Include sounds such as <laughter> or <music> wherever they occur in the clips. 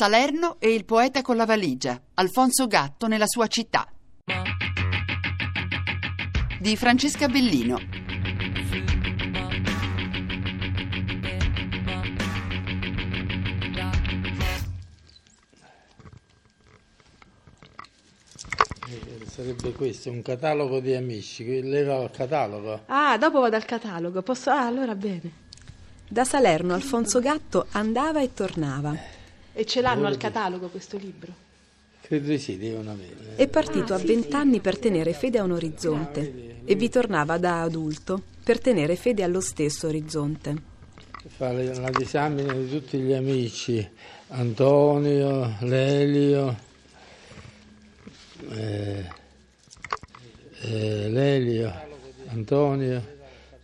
Salerno e il poeta con la valigia, Alfonso Gatto nella sua città. Di Francesca Bellino. Eh, Sarebbe questo, un catalogo di amici. Lei va al catalogo? Ah, dopo vado al catalogo. Posso... Ah, allora bene. Da Salerno Alfonso Gatto andava e tornava. E ce l'hanno al catalogo questo libro? Credo di sì, devono avere. È partito a vent'anni per tenere fede a un orizzonte e vi tornava da adulto per tenere fede allo stesso orizzonte. Fa le- la disamina di tutti gli amici, Antonio, Lelio, eh, eh, Lelio, Antonio,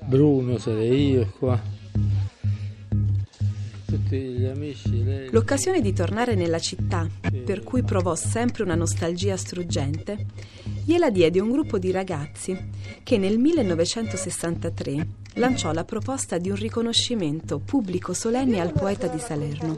Bruno, sarei io qua. L'occasione di tornare nella città, per cui provò sempre una nostalgia struggente, gliela diede un gruppo di ragazzi che nel 1963 lanciò la proposta di un riconoscimento pubblico solenne al poeta di Salerno,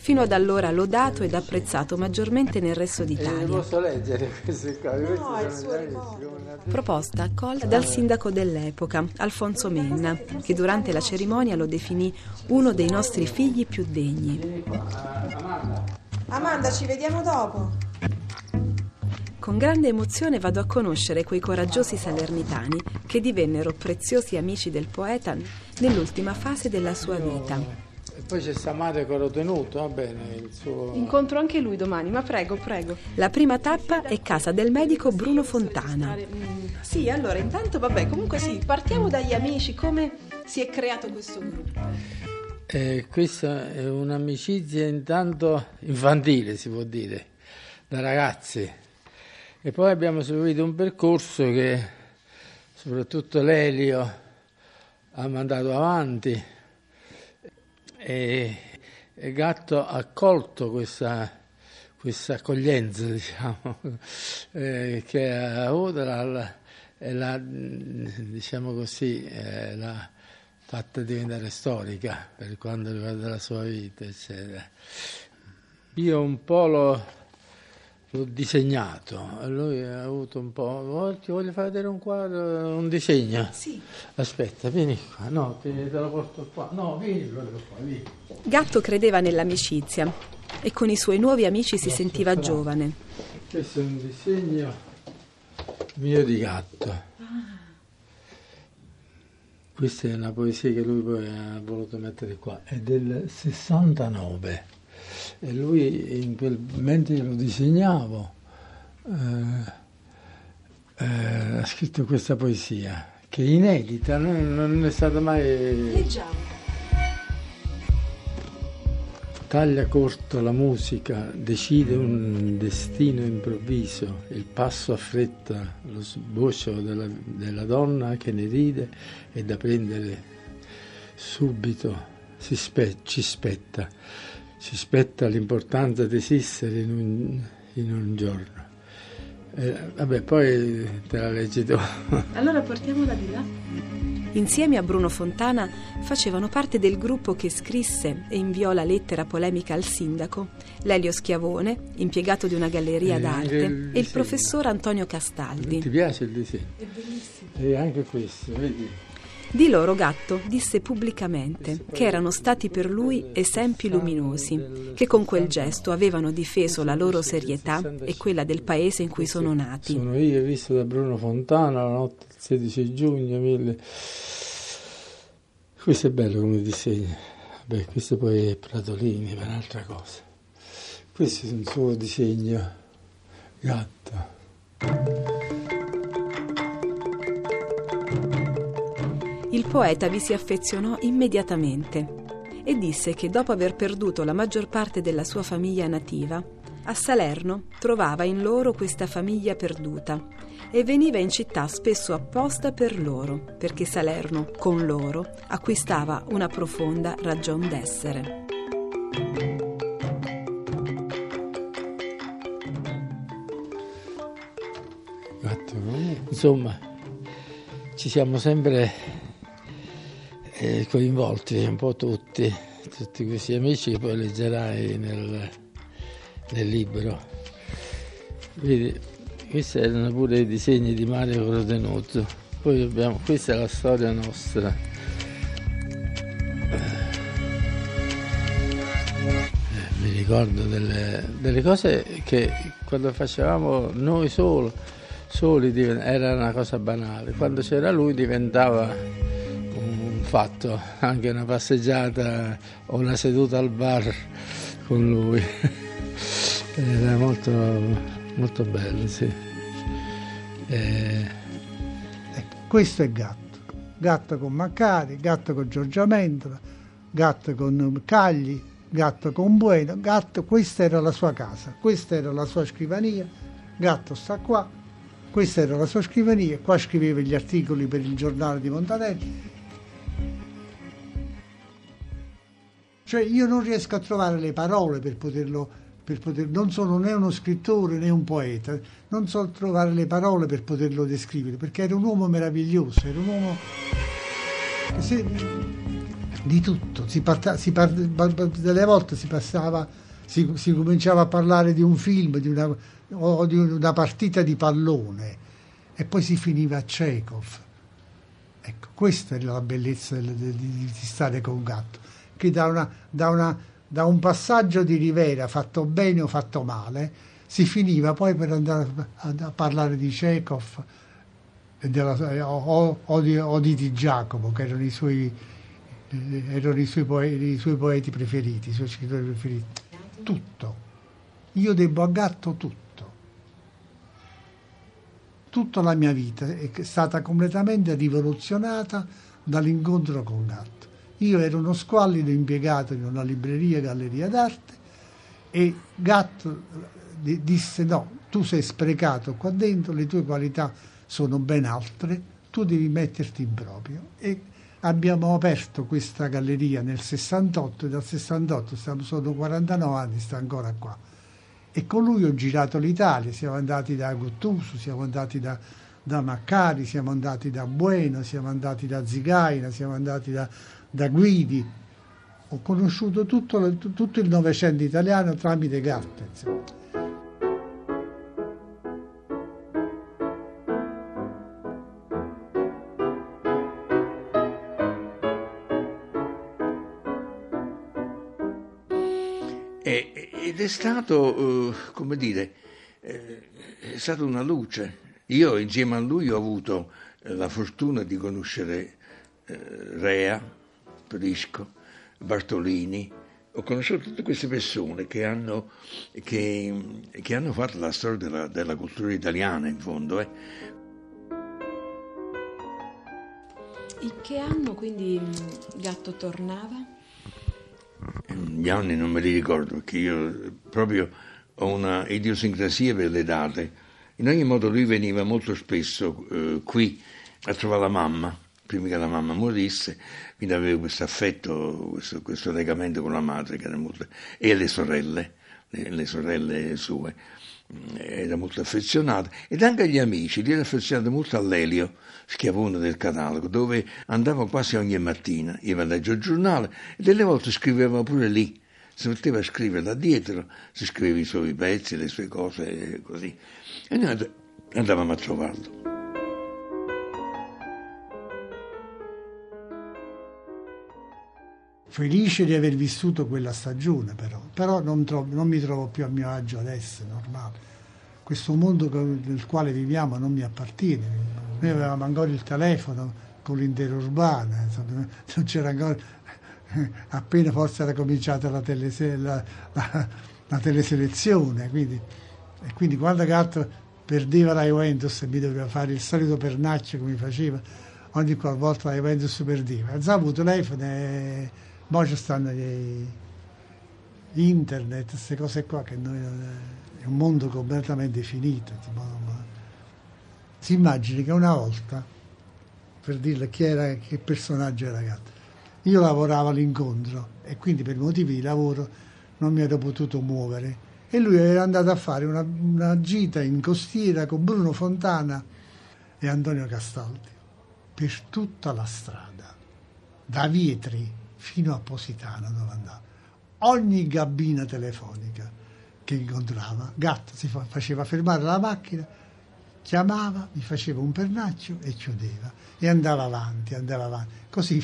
fino ad allora lodato ed apprezzato maggiormente nel resto Eh, d'Italia. posso leggere queste cose? Sono amici, come una- Proposta accolta dal sindaco dell'epoca, Alfonso Menna, che durante la cerimonia lo definì uno dei nostri figli più degni. Amanda, ci vediamo dopo. Con grande emozione vado a conoscere quei coraggiosi salernitani che divennero preziosi amici del poeta nell'ultima fase della sua vita. E poi c'è Samare che l'ho tenuto, va bene, il suo... Incontro anche lui domani, ma prego, prego. La prima tappa è casa del medico Bruno Fontana. Sì, allora, intanto, vabbè, comunque sì, partiamo dagli amici, come si è creato questo gruppo. Eh, questa è un'amicizia intanto infantile, si può dire, da ragazzi. E poi abbiamo seguito un percorso che soprattutto Lelio ha mandato avanti e, e Gatto ha colto questa, questa accoglienza, <laughs> diciamo, eh, che ha avuto e l'ha, diciamo così, eh, l'ha fatta diventare storica per quanto riguarda la sua vita, eccetera. Io un po' l'ho, l'ho disegnato, lui ha avuto un po', "Oh, ti voglio far vedere un quadro, un disegno. Sì. Aspetta, vieni qua, no, te, te lo porto qua, no, vieni proprio qua, vieni. Gatto credeva nell'amicizia e con i suoi nuovi amici si sentiva giovane. Questo è un disegno mio di gatto. Questa è una poesia che lui poi ha voluto mettere qua, è del 69 e lui in quel mentre lo disegnavo eh, eh, ha scritto questa poesia che è inedita, non, non è stata mai... Leggiamo. Taglia corto la musica, decide un destino improvviso, il passo affretta lo sboccio della, della donna che ne ride e da prendere subito si spe- ci spetta, ci spetta l'importanza di esistere in un, in un giorno. Eh, vabbè, poi te la leggi tu. <laughs> Allora portiamola di là. Insieme a Bruno Fontana facevano parte del gruppo che scrisse e inviò la lettera polemica al sindaco, Lelio Schiavone, impiegato di una galleria Eh, d'arte, il e il professor Antonio Ti Castaldi. piace il disegno? È bellissimo. E anche questo, vedi? Di loro Gatto disse pubblicamente che erano stati per lui esempi luminosi, che con quel gesto avevano difeso la loro serietà e quella del paese in cui sono nati. Sono io, visto da Bruno Fontana la notte del 16 giugno 1000. Questo è bello come disegno. Vabbè, questo poi è Pratolini, è un'altra cosa. Questo è un suo disegno gatto. Il poeta vi si affezionò immediatamente e disse che dopo aver perduto la maggior parte della sua famiglia nativa, a Salerno trovava in loro questa famiglia perduta e veniva in città spesso apposta per loro, perché Salerno, con loro, acquistava una profonda ragion d'essere. Insomma, ci siamo sempre eh, coinvolti un po' tutti, tutti questi amici che poi leggerai nel, nel libro. Vedi, questi erano pure i disegni di Mario Crotenuto. Poi abbiamo, questa è la storia nostra. Eh, mi ricordo delle, delle cose che quando facevamo noi solo, soli era una cosa banale. Quando c'era lui diventava fatto, anche una passeggiata o una seduta al bar con lui. <laughs> Era molto, molto bello, sì. E... Ecco, questo è Gatto. Gatto con Maccari, Gatto con Giorgio Mendola, Gatto con Cagli, Gatto con Bueno. Gatto, questa era la sua casa, questa era la sua scrivania. Gatto sta qua, questa era la sua scrivania, qua scriveva gli articoli per il giornale di Montanelli. Cioè io non riesco a trovare le parole per poterlo per poter, non sono né uno scrittore né un poeta, non so trovare le parole per poterlo descrivere, perché era un uomo meraviglioso, era un uomo si, di tutto, si parta, si part, delle volte si passava, si, si, cominciava a parlare di un film di una, o di una partita di pallone e poi si finiva a Chekhov. Ecco, questa è la bellezza di, di, di stare con un gatto, che da una, da una da un passaggio di Rivera fatto bene o fatto male, si finiva poi per andare a, a parlare di Chekhov della, o, o, di, o, di, Giacomo, che erano i suoi, eh, erano i suoi, poeti, i suoi poeti preferiti, i suoi scrittori preferiti. Tutto. Io devo a Gatto tutto. Tutta la mia vita è stata completamente rivoluzionata dall'incontro con Gatto. Io ero uno squallido impiegato in una libreria galleria d'arte e Gatto disse no, tu sei sprecato qua dentro, le tue qualità sono ben altre, tu devi metterti in proprio. E abbiamo aperto questa galleria nel 68 e dal 68 sono 49 anni, sta ancora qua. E con lui ho girato l'Italia, siamo andati da Guttuso, siamo andati da, da Maccari, siamo andati da Bueno, siamo andati da Zigaina, siamo andati da da Guidi. Ho conosciuto tutto, tutto il Novecento italiano tramite Gartens. Ed è stato, uh, come dire, eh, è stata una luce. Io insieme a lui ho avuto la fortuna di conoscere eh, Rea, Prisco, Bartolini, ho conosciuto tutte queste persone che hanno, che, che hanno fatto la storia della, della, cultura italiana, in fondo. Eh. In che anno quindi Gatto tornava? Gli anni non me li ricordo perché io proprio ho una idiosincrasia per le date. In ogni modo lui veniva molto spesso eh, qui a trovare la mamma prima che la mamma morisse, quindi avevo questo affetto, questo, questo legamento con la madre che era molto, e le sorelle, le, le sorelle sue, mm, era molto affezionato, ed anche agli amici, lui era affezionato molto all'Elio, schiavone del catalogo, dove andava quasi ogni mattina, io leggevo il giornale e delle volte scriveva pure lì, si metteva a scrivere da dietro, si scriveva i suoi pezzi, le sue cose, così, e noi andavamo a trovarlo. Felice di aver vissuto quella stagione però, però non, trovo, non, mi trovo più a mio agio adesso, è normale. Questo mondo nel quale viviamo non mi appartiene. Noi avevamo ancora il telefono con l'intero urbano, <laughs> non c'era ancora, <laughs> appena forse era cominciata la, telese, la, la, la teleselezione, quindi, e quindi quando Gatto perdeva la Juventus e mi doveva fare il solito pernaccio mi faceva, ogni qualvolta la Juventus perdeva. Avuto telefono e Poi ci stanno gli internet, queste cose qua che noi è un mondo completamente finito. Tipo, si immagini che una volta, per dirle chi era, che personaggio era gatto, io lavoravo all'incontro e quindi per motivi di lavoro non mi ero potuto muovere e lui era andato a fare una, una gita in costiera con Bruno Fontana e Antonio Castaldi per tutta la strada, da Vietri fino a Positano dove andava. Ogni gabbina telefonica che incontrava. Gatto si fa- faceva fermare la macchina, chiamava, mi faceva un pernaccio e chiudeva e andava avanti, andava avanti. Così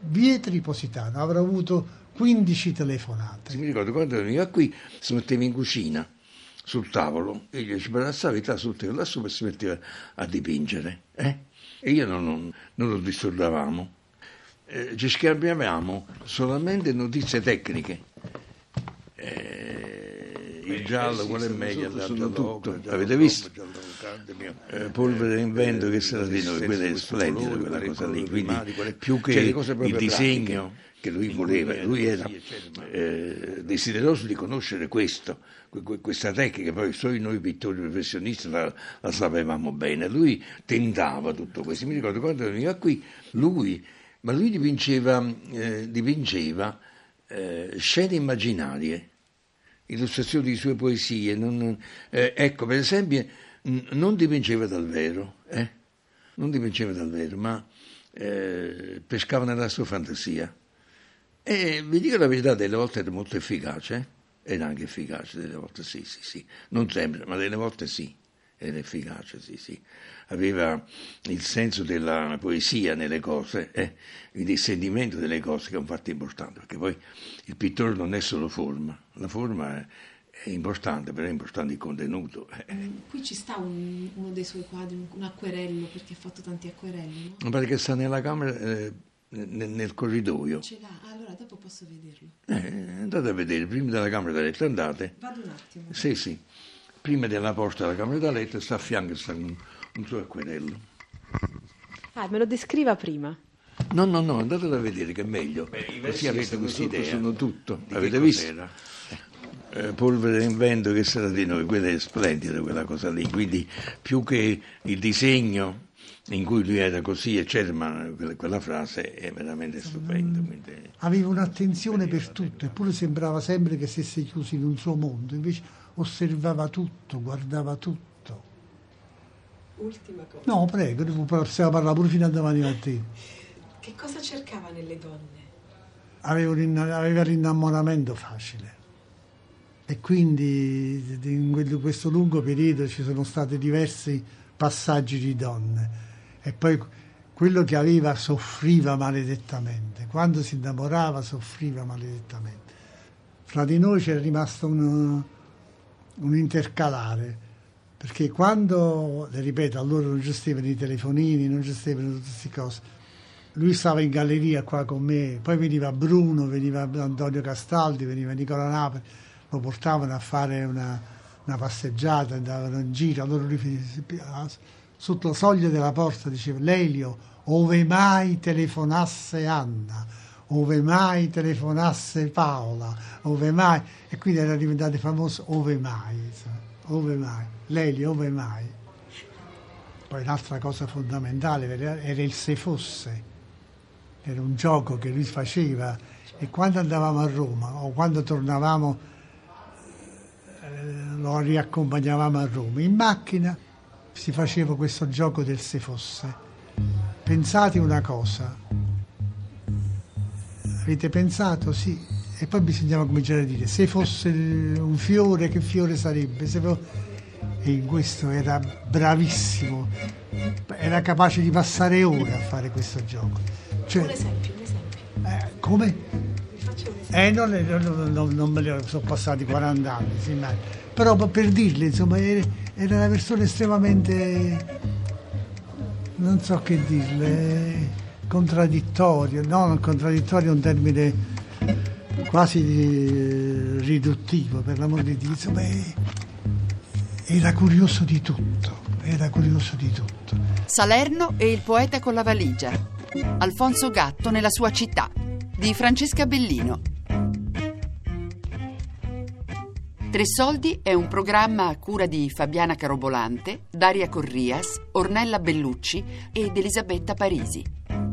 Vietri Positano avrà avuto 15 telefonate. Mi ricordo quando veniva qui si metteva in cucina sul tavolo e gli ci barazzava il sul lassù e si metteva a dipingere. eh? E io non, non- non lo disturbavamo. Eh, ci scambiavamo solamente notizie tecniche. Eh, il giallo, qual è meglio? Sono tutto. Avete visto? Eh, polvere in vento che sarà di noi, quella è splendida quella cosa lì. Quindi più che il disegno che lui voleva, lui era eh, desideroso di conoscere questo, que- que- questa tecnica, poi solo noi pittori professionisti la, la sapevamo bene, lui tentava tutto questo, mi ricordo quando veniva qui, lui, ma lui dipingeva, eh, dipingeva eh, scene immaginarie, illustrazioni di sue poesie, non- eh, ecco per esempio n- non dipingeva dal vero, eh? non dipingeva dal vero, ma eh, pescava nella sua fantasia. E vi dico la verità, delle volte era molto efficace, eh? era anche efficace, delle volte sì, sì, sì, non sempre, ma delle volte sì, era efficace, sì, sì. Aveva il senso della poesia nelle cose, eh? il discernimento delle cose che è un fatto importante, perché poi il pittore non è solo forma, la forma è, è importante, però è importante il contenuto. eh. Mm, Qui ci sta un- uno dei suoi quadri, un, acquerello, perché ha fatto tanti acquerelli, no? Che sta nella camera, eh, nel, nel corridoio. Ce l'ha, allora dopo posso vederlo. Eh, andate a vedere, prima della camera da letto andate. Vado un attimo. Sì, sì. Prima della porta della camera da letto sta a fianco sta un, un suo acquerello. Ah, me lo descriva prima. No, no, no, andatelo a vedere che è meglio. Così avete questa idea. Sono tutto. Avete visto? Eh, polvere in vento che sarà di noi, quella è splendida quella cosa lì. Quindi più che il disegno in cui lui era così, eccetera, ma quella, quella frase è veramente stupenda. quindi- Aveva un'attenzione per tutto, eppure sembrava sempre che stesse chiuso in un suo mondo, invece osservava tutto, guardava tutto. Ultima cosa. No, prego, possiamo parlare pure fino a domani mattina. Che cosa cercava nelle donne? Aveva, l'innamoramento facile e quindi in quel- questo lungo periodo ci sono stati diversi passaggi di donne e poi quello che aveva soffriva maledettamente, quando si innamorava soffriva maledettamente. Fra di noi c'era rimasto un, un intercalare, perché quando, le ripeto, allora non gestivano i telefonini, non gestivano tutte queste cose, lui stava in galleria qua con me, poi veniva Bruno, veniva Antonio Castaldi, veniva Nicola Napoli, lo portavano a fare una, una passeggiata, andavano in giro, allora lui fi- sotto la soglia della porta diceva Lelio, ove mai telefonasse Anna, ove mai telefonasse Paola, ove mai, e quindi era diventato famoso ove mai, ove mai, Lelio, ove mai. Poi l'altra cosa fondamentale era era il se fosse. Era un gioco che lui faceva. E quando andavamo a Roma o quando tornavamo eh, lo riaccompagnavamo a Roma in macchina si faceva questo gioco del se fosse. Pensate una cosa avete pensato? sì e poi bisognava cominciare a dire se fosse un fiore che fiore sarebbe Se fo- e in questo era bravissimo era capace di passare ore a fare questo gioco cioè, Un esempio, un esempio. eh, come? Eh, non, non- non- non me ne sono passati 40 anni, sì, ma- però per dirle, insomma, era, era una persona estremamente, non so che dirle, contraddittorio, no, non contraddittorio è un termine quasi eh, riduttivo, per l'amor di Dio, insomma, era curioso di tutto, era curioso di tutto. Salerno e il poeta con la valigia. Alfonso Gatto nella sua città. Di Francesca Bellino. Tre Soldi è un programma a cura di Fabiana Carobolante, Daria Corrias, Ornella Bellucci ed Elisabetta Parisi.